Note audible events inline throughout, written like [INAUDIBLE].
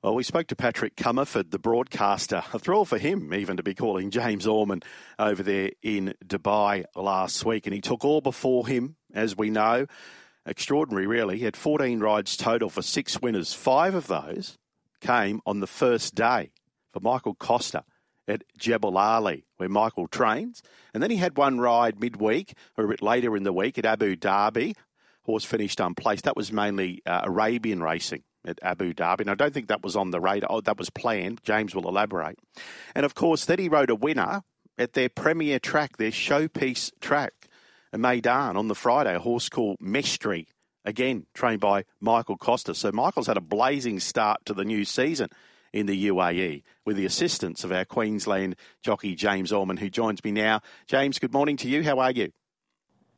Well, we spoke to Patrick Cummerford, the broadcaster. A thrill for him, even to be calling James Orman over there in Dubai last week. And he took all before him, as we know. Extraordinary, really. He had 14 rides total for six winners. Five of those came on the first day for Michael Costa at Jebel Ali, where Michael trains. And then he had one ride midweek, or a bit later in the week, at Abu Dhabi. Horse finished unplaced. That was mainly uh, Arabian racing at Abu Dhabi. And I don't think that was on the radar. Oh, that was planned. James will elaborate. And of course, then he rode a winner at their premier track, their showpiece track, a Meydan on the Friday, a horse called Mestri, again trained by Michael Costa. So Michael's had a blazing start to the new season in the UAE with the assistance of our Queensland jockey James Orman, who joins me now. James, good morning to you. How are you?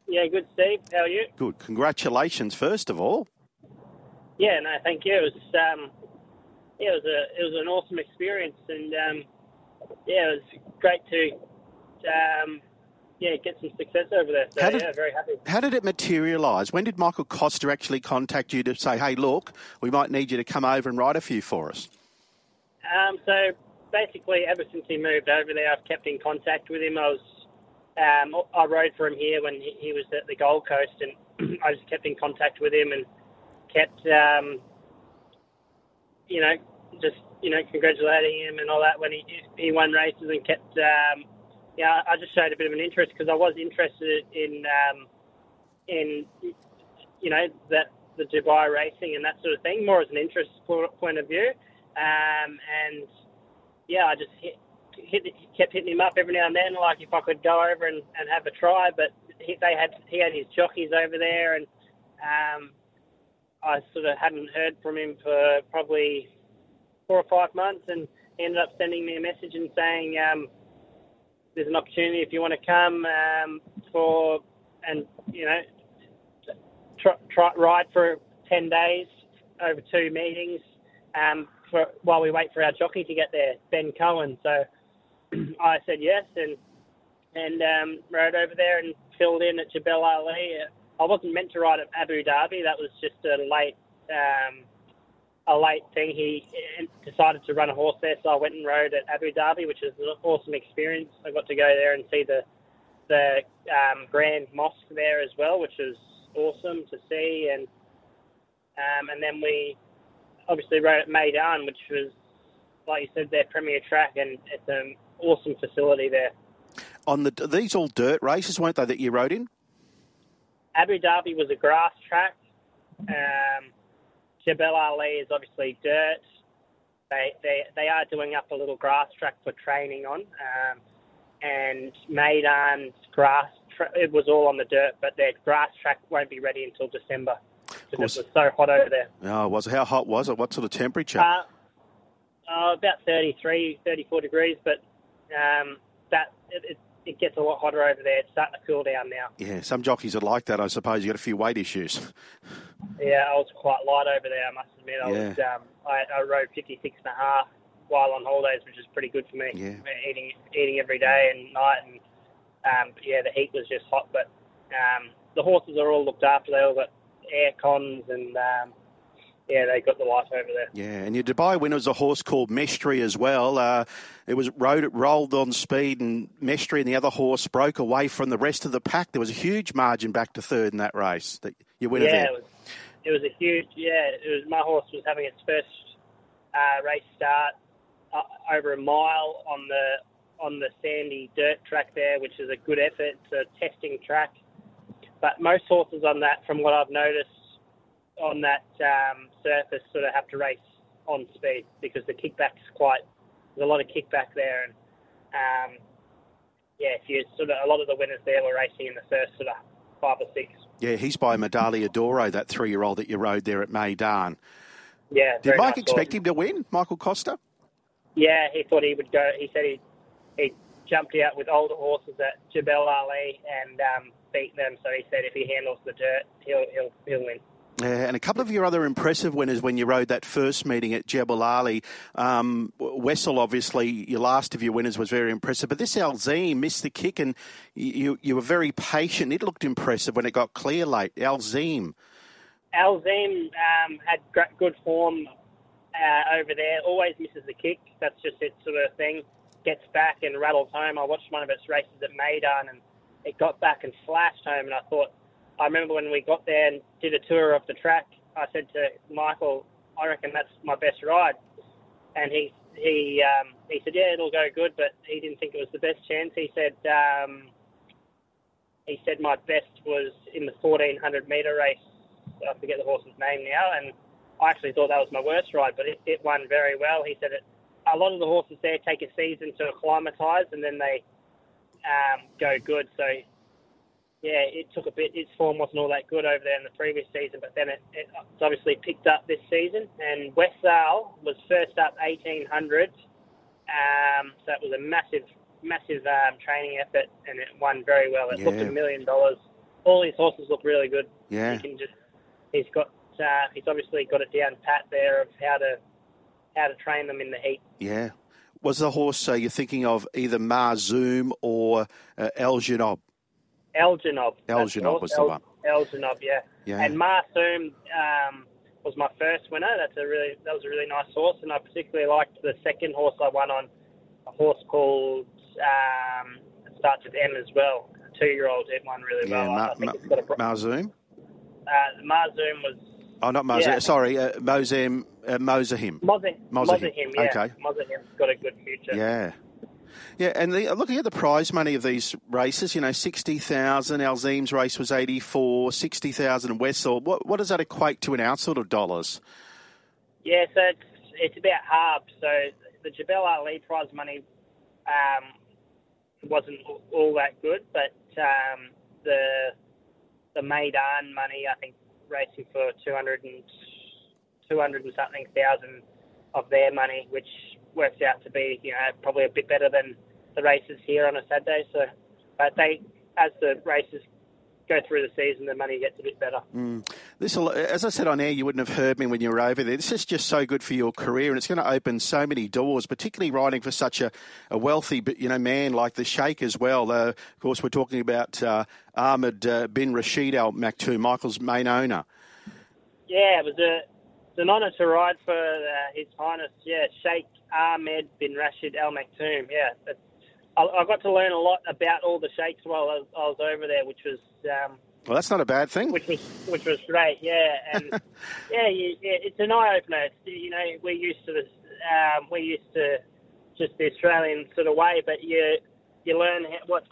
Yeah, good, Steve. How are you? Good. Congratulations, first of all. Yeah, no, thank you. It was, um, yeah, it was a it was an awesome experience, and um, yeah, it was great to, um, yeah, get some success over there. So How did- yeah, very happy. How did it materialise? When did Michael Costa actually contact you to say, hey, look, we might need you to come over and write a few for us? Um, so basically, ever since he moved over there, I've kept in contact with him. I was um, I rode for him here when he, he was at the Gold Coast, and [CLEARS THROAT] I just kept in contact with him and kept, um, you know, just you know, congratulating him and all that when he he won races and kept, um, yeah, I just showed a bit of an interest because I was interested in um, in you know that the Dubai racing and that sort of thing, more as an interest point of view. Um, and yeah, I just hit, hit, kept hitting him up every now and then, like if I could go over and, and have a try. But he, they had he had his jockeys over there, and um, I sort of hadn't heard from him for probably four or five months, and he ended up sending me a message and saying, um, "There's an opportunity if you want to come um, for and you know try, try, ride for ten days over two meetings." Um, for, while we wait for our jockey to get there, Ben Coen. So [CLEARS THROAT] I said yes and and um, rode over there and filled in at Jebel Ali. I wasn't meant to ride at Abu Dhabi. That was just a late um, a late thing. He decided to run a horse there, so I went and rode at Abu Dhabi, which was an awesome experience. I got to go there and see the the um, Grand Mosque there as well, which was awesome to see. And um, and then we obviously rode at Meydan, which was, like you said, their premier track, and it's an awesome facility there. On the these all dirt races, weren't they, that you rode in? Abu Dhabi was a grass track. Um, Jebel Ali is obviously dirt. They, they they are doing up a little grass track for training on, um, and Meydan's grass. Tra- it was all on the dirt, but their grass track won't be ready until December because it was so hot over there. Oh, was it? How hot was it? What sort of temperature? Uh, uh, about 33, 34 degrees, but um, that it, it, it gets a lot hotter over there. It's starting to cool down now. yeah, some jockeys are like that, I suppose. You got a few weight issues. Yeah, I was quite light over there. I must admit, I Yeah. was um, I, I rode 56 and a half while on holidays, which is pretty good for me. Yeah. Eating eating every day and night, and um, yeah, the heat was just hot. But um, the horses are all looked after. They all got air cons, and um, yeah, they got the life over there. Yeah, and your Dubai winner was a horse called Mestri as well. Uh, it was rode, it rolled on speed, and Mestri and the other horse broke away from the rest of the pack. There was a huge margin back to third in that race. That your winner yeah, there. it was it was a huge yeah. It was my horse was having its first uh, race start uh, over a mile on the on the sandy dirt track there, which is a good effort. It's a testing track, but most horses on that, from what I've noticed on that um, surface, sort of have to race on speed because the kickback's quite. There's a lot of kickback there, and um, yeah, if you sort of a lot of the winners there were racing in the first sort of five or six. Yeah, he's by Medaglia d'Oro, that three-year-old that you rode there at Meydan. Yeah. Did Mike nice expect horse. him to win, Michael Costa? Yeah, he thought he would go. He said he he jumped out with older horses at Jebel Ali and um, beat them. So he said if he handles the dirt, he'll he'll he'll win. Yeah, and a couple of your other impressive winners when you rode that first meeting at Jebel Ali. Um, Wessel, obviously, your last of your winners was very impressive, but this Alzim missed the kick and you, you were very patient. It looked impressive when it got clear late. Alzim. Alzim um, had good form uh, over there. Always misses the kick. That's just its sort of thing. Gets back and rattles home. I watched one of its races at Meydan and it got back and flashed home. And I thought, I remember when we got there and did a tour of the track, I said to Michael, I reckon that's my best ride. And he he um, he said, yeah, it'll go good, but he didn't think it was the best chance. He said um, he said my best was in the 1400 metre race. I forget the horse's name now, and I actually thought that was my worst ride, but it, it won very well. He said it. A lot of the horses there take a season to acclimatise, and then they um, go good. So yeah, it took a bit. Its form wasn't all that good over there in the previous season, but then it, it's obviously picked up this season. And Westdale was first up 1800, um, so it was a massive, massive um, training effort, and it won very well. It Yeah. looked a million dollars. All his horses look really good. Yeah. He can just, he's got, uh, he's obviously got it down pat there of how to, how to train them in the heat. Yeah. Was the horse uh, you're thinking of either Marzoom or uh, El Genob? Elginob. Elginob was the one. Elginob, yeah. Yeah. And Marsoom um, was my first winner. That's a really that was a really nice horse, and I particularly liked the second horse I won on, a horse called um, starts with M as well. A two-year-old it won really yeah, well. Ma- I think Ma- it's got a. Marzoom. uh, Marzoom was Oh, not Marzoom. Yeah. Sorry, uh, Mozem, uh, Mozahim. Mozahim. Mozahim, Mozahim, yeah. okay. Mozahim's got a good future. Yeah. Yeah, and the, looking at the prize money of these races, you know, 60,000, Alzim's race was 84, 60,000 Westall. What, what does that equate to in our sort of dollars? Yeah, so it's it's about half. So the Jebel Ali prize money um, wasn't all that good, but um, the the Meydan money, I think, racing for 200 and 200 and something thousand of their money, which works out to be, you know, probably a bit better than the races here on a Saturday. So, but they, as the races go through the season, the money gets a bit better. This, as I said on air, you wouldn't have heard me when you were over there. This is just so good for your career, and it's going to open so many doors, particularly riding for such a, a wealthy, you know, man like the Sheikh as well. Uh, of course, we're talking about uh, Ahmed uh, bin Rashid Al Maktoum, Michael's main owner. Yeah, it was a it's an honour to ride for uh, His Highness, yeah, Sheikh Ahmed bin Rashid Al Maktoum. Yeah, I, I got to learn a lot about all the sheikhs while I was, I was over there, which was um, Well, that's not a bad thing. which was which was great. Yeah, and [LAUGHS] yeah, you, yeah, it's an eye opener. You know, we're used to this. Um, we're used to just the Australian sort of way, but you you learn what's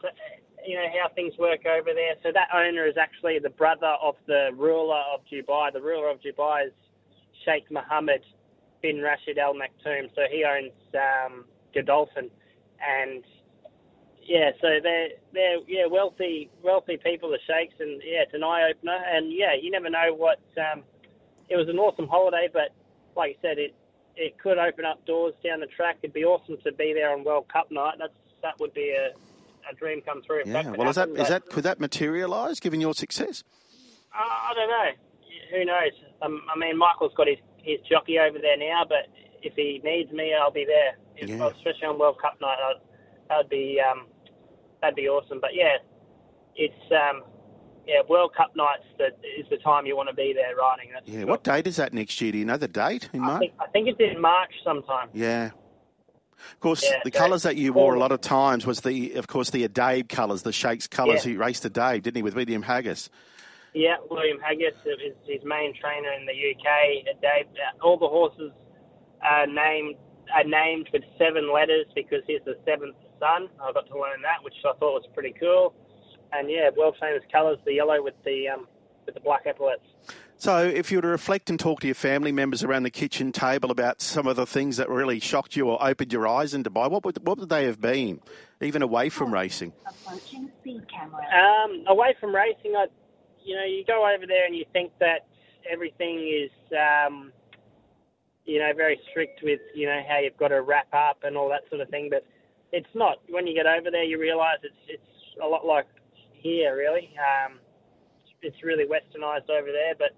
you know how things work over there. So that owner is actually the brother of the ruler of Dubai. The ruler of Dubai is Sheikh Mohammed bin Rashid Al Maktoum. So he owns um, Godolphin, and yeah, so they're they're yeah wealthy wealthy people, the sheikhs, and yeah, it's an eye opener. And yeah, you never know what. Um, it was an awesome holiday, but like you said, it it could open up doors down the track. It'd be awesome to be there on World Cup night. That's that would be a, a dream come true. Yeah. Well, is that is that could that materialise given your success? Uh, I don't know. Who knows? Um, I mean, Michael's got his, his jockey over there now, but if he needs me, I'll be there. If, Yeah. Especially on World Cup night, I'd, that'd be um, that'd be awesome. But yeah, it's um, yeah, World Cup nights that is the time you want to be there riding. That's Yeah. What date is that next year? Do you know the date in I March? think, I think it's in March sometime. Yeah. Of course, Yeah, the so- colours that you wore a lot of times was the, of course, the Addeybb colours, the Sheikh's colours. Yeah. He raced Addeybb, didn't he, with William Haggas? Yeah, William Haggas is his main trainer in the UK. Dave, uh, all the horses are named are named with seven letters because he's the seventh son. I got to learn that, which I thought was pretty cool. And yeah, world famous colours: the yellow with the um, with the black epaulets. So, if you were to reflect and talk to your family members around the kitchen table about some of the things that really shocked you or opened your eyes in Dubai, what would, what would they have been, even away from racing? Approaching speed camera. Um, away from racing, I, you know, you go over there and you think that everything is, um, you know, very strict with, you know, how you've got to wrap up and all that sort of thing. But it's not. When you get over there, you realise it's it's a lot like here, really. Um, it's really westernised over there, but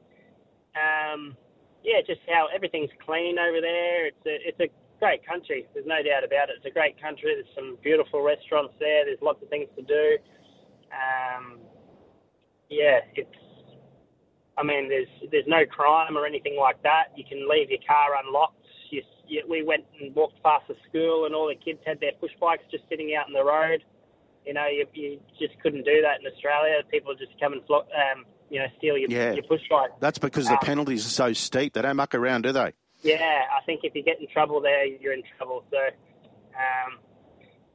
um, yeah, just how everything's clean over there. It's a it's a great country. There's no doubt about it. It's a great country. There's some beautiful restaurants there. There's lots of things to do. Um, yeah, it's. I mean, there's there's no crime or anything like that. You can leave your car unlocked You, you, we went and walked past the school, and all the kids had their push bikes just sitting out in the road. You know, you, you just couldn't do that in Australia. People just come and flo- um, you know steal your, Yeah. your push bike. That's because the penalties are so steep. They don't muck around, do they? Yeah, I think if you get in trouble there, you're in trouble. So, um,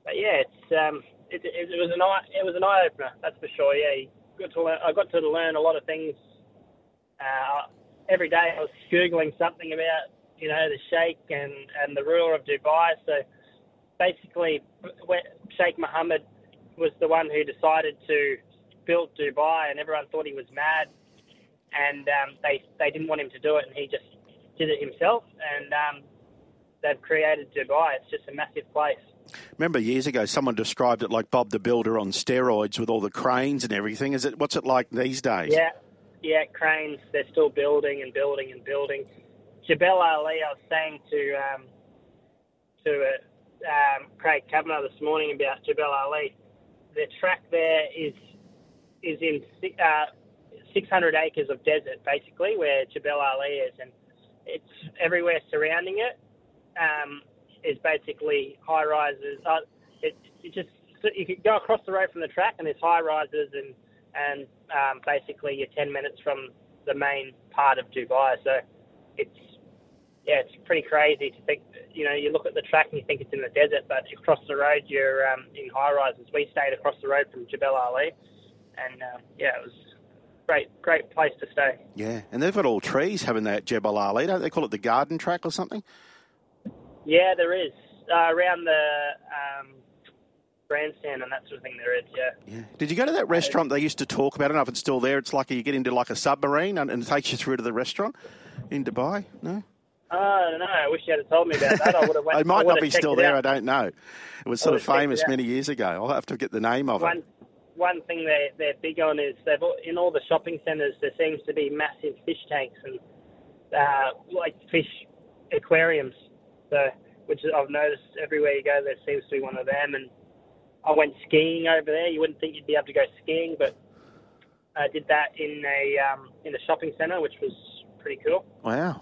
but yeah, it's um, it, it, it was an eye it was an eye opener. That's for sure. Yeah, got to learn, I got to learn a lot of things. Uh, every day I was googling something about you know the Sheikh and and the ruler of Dubai. So basically, Sheikh Mohammed was the one who decided to build Dubai, and everyone thought he was mad, and um, they they didn't want him to do it, and he just did it himself, and um, they've created Dubai. It's just a massive place. Remember years ago, someone described it like Bob the Builder on steroids with all the cranes and everything. Is it? What's it like these days? Yeah, yeah, cranes. They're still building and building and building. Jebel Ali. I was saying to um, to uh, um, Craig Kavanagh this morning about Jebel Ali. The track there is is in uh, 600 acres of desert, basically, where Jebel Ali is, and it's everywhere surrounding it. Um, is basically high rises. Uh, it, it just you could go across the road from the track, and there's high rises, and and um, basically you're 10 minutes from the main part of Dubai. So it's yeah, it's pretty crazy to think. You know, you look at the track and you think it's in the desert, but across the road you're um, in high rises. We stayed across the road from Jebel Ali, and um, yeah, it was great, great place to stay. Yeah, and they've got all trees having that Jebel Ali. Don't they call it the garden track or something? Yeah, there is uh, around the um, grandstand and that sort of thing. There is, yeah. Yeah. Did you go to that restaurant they used to talk about? I don't know if it's still there. It's like you get into like a submarine and, and it takes you through to the restaurant in Dubai. No, Oh, I don't know. I wish you had told me about that. I would have went. [LAUGHS] it might not be still there. I don't know. It was sort of famous many years ago. I'll have to get the name of One it. one thing they they're big on is they've in all the shopping centres there seems to be massive fish tanks and uh, like fish aquariums. So which I've noticed everywhere you go there seems to be one of them. And I went skiing over there. You wouldn't think you'd be able to go skiing, but I did that in a um, in a shopping centre, which was pretty cool. Wow.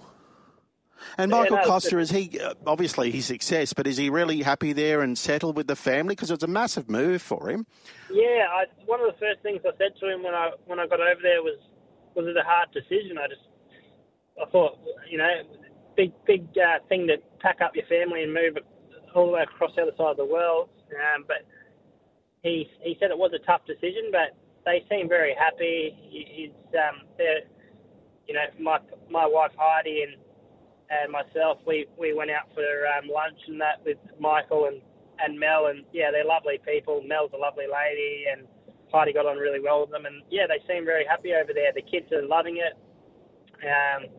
And Yeah, Michael no, Costa, is he uh, obviously his success, but is he really happy there and settled with the family? Because it's a massive move for him. Yeah, I, one of the first things I said to him when I when I got over there was, was it a hard decision? I just I thought, you know, big big uh, thing to pack up your family and move all the way across the other side of the world. Um, but he he said it was a tough decision, but they seem very happy. He, he's um, you know, my my wife Heidi and and myself, we we went out for um, lunch and that with Michael and and Mel, and yeah, they're lovely people. Mel's a lovely lady, and Heidi got on really well with them, and yeah, they seem very happy over there. The kids are loving it, um,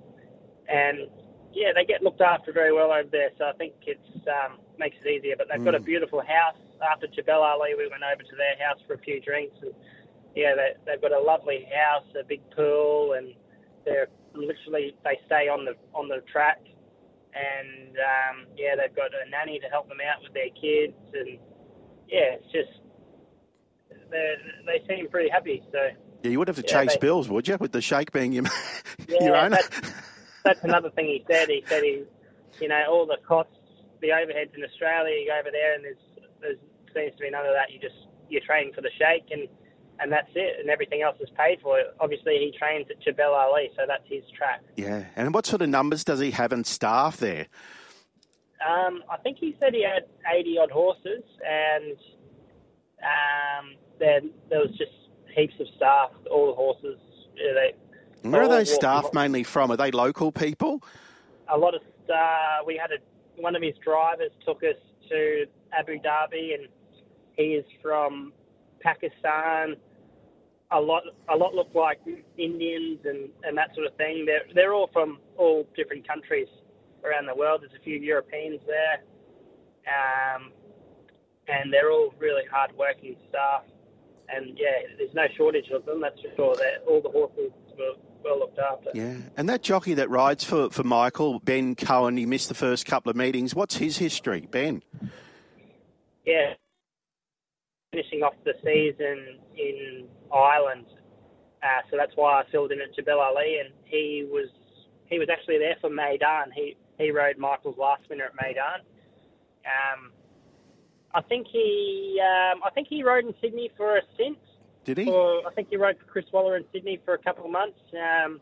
and yeah, they get looked after very well over there. So I think it's um, makes it easier. But they've got a beautiful house. After Jebel Ali, we went over to their house for a few drinks, and yeah, they, they've got a lovely house, a big pool, and they're literally they stay on the on the track, and um, yeah, they've got a nanny to help them out with their kids, and yeah, it's just they they seem pretty happy. So Yeah, you would have to Yeah, chase they- bills, would you, with the sheikh being your, [LAUGHS] yeah, your owner? That's another thing he said. He said he, you know, all the costs, the overheads in Australia, you go over there, and there's there's seems to be none of that. You just you're training for the sheikh, and and that's it, and everything else is paid for. Obviously, he trains at Jebel Ali, so that's his track. Yeah, and what sort of numbers does he have in staff there? Um, I think he said he had 80 odd horses, and um, there, there was just heaps of staff. All the horses, they, Where are those staff mainly from? Are they local people? A lot of uh, we had a one of his drivers took us to Abu Dhabi, and he is from Pakistan. A lot, a lot look like Indians and, and that sort of thing. They're they're all from all different countries around the world. There's a few Europeans there, um, and they're all really hard-working staff. And yeah, there's no shortage of them. That's for sure. They're, all the horses were well looked after. Yeah, and that jockey that rides for, for Michael, Ben Coen, he missed the first couple of meetings. What's his history, Ben? yeah, finishing off the season in Ireland. Uh, so that's why I filled in at Jebel Ali, and he was he was actually there for Meydan. He he rode Michael's last winner at Meydan. Um, I think he, um, I think he rode in Sydney for a stint. Did he? Or I think he rode for Chris Waller in Sydney for a couple of months. Um,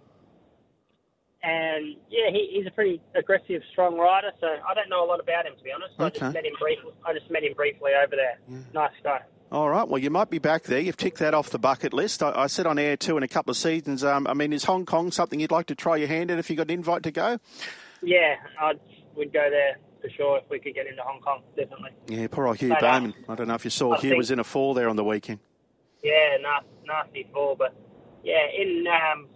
and yeah, he, he's a pretty aggressive, strong rider. So I don't know a lot about him to be honest. I just met him briefly. I just met him briefly over there. Nice guy. All right. Well, you might be back there. You've ticked that off the bucket list. I, I said on air too in a couple of seasons. Um, I mean, is Hong Kong something you'd like to try your hand at if you got an invite to go? Yeah, I'd would go there for sure if we could get into Hong Kong. Definitely. Yeah, poor old Hugh uh, Bowman. I don't know if you saw. I Hugh think- was in a fall there on the weekend. Yeah, nasty, nasty fall, but yeah, in um,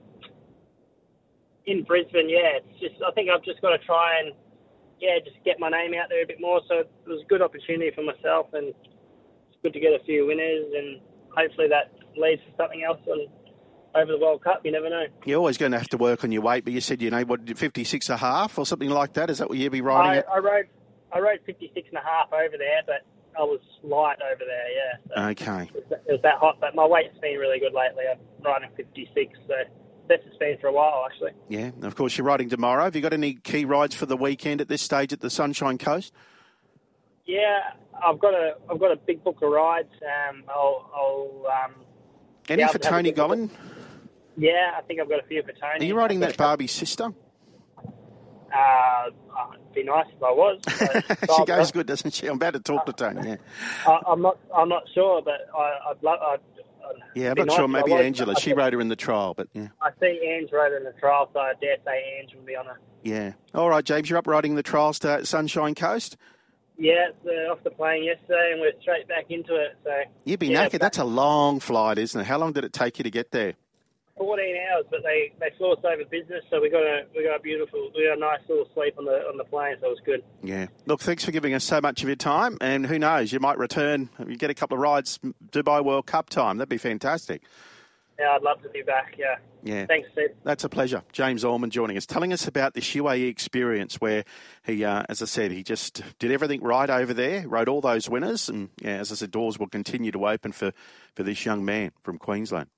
in Brisbane, yeah, it's just I think I've just got to try and yeah, just get my name out there a bit more. So it was a good opportunity for myself, and it's good to get a few winners, and hopefully that leads to something else on over the World Cup. You never know. You're always going to have to work on your weight, but you said you know what, 56 and a half or something like that. Is that what you'd be riding I, at? I rode I rode 56 and a half over there, but I was light over there. Yeah. So. Okay. it was- it was that hot, but my weight's been really good lately. I'm riding 56, so best it's been for a while actually. Yeah. Of course, you're riding tomorrow. Have you got any key rides for the weekend at this stage at the Sunshine Coast? Yeah, I've got a I've got a big book of rides. Um, I'll, I'll um, Any Yeah, for Tony good yeah, I think I've got a few for Tony. Are you riding that Barbie sister? Uh, uh, it'd be nice if I was. [LAUGHS] she goes good, doesn't she? I'm about to talk to Tony. Yeah. I, I'm not I'm not sure, but I, I'd love. I'd Yeah, I'm not sure. Maybe. Angela. She rode her in the trial, but yeah. I see Ange rode in the trial, so I dare say Ange will be on it. Yeah. All right, James, you're up riding the trials to Sunshine Coast. Yeah, uh, off the plane yesterday, and we're straight back into it. So You'd be Yeah, knackered. That's a long flight, isn't it? How long did it take you to get there? 14 hours, but they, they flew us over business, so we got a we got a beautiful we got a nice little sleep on the on the plane, so it was good. Yeah. Look, thanks for giving us so much of your time. And who knows, you might return. You get a couple of rides Dubai World Cup time. That'd be fantastic. Yeah, I'd love to be back. Yeah, Yeah. thanks, Steve. That's a pleasure. James Orman joining us, telling us about this UAE experience where he, uh, as I said, he just did everything right over there, rode all those winners. And yeah, as I said, doors will continue to open for, for this young man from Queensland.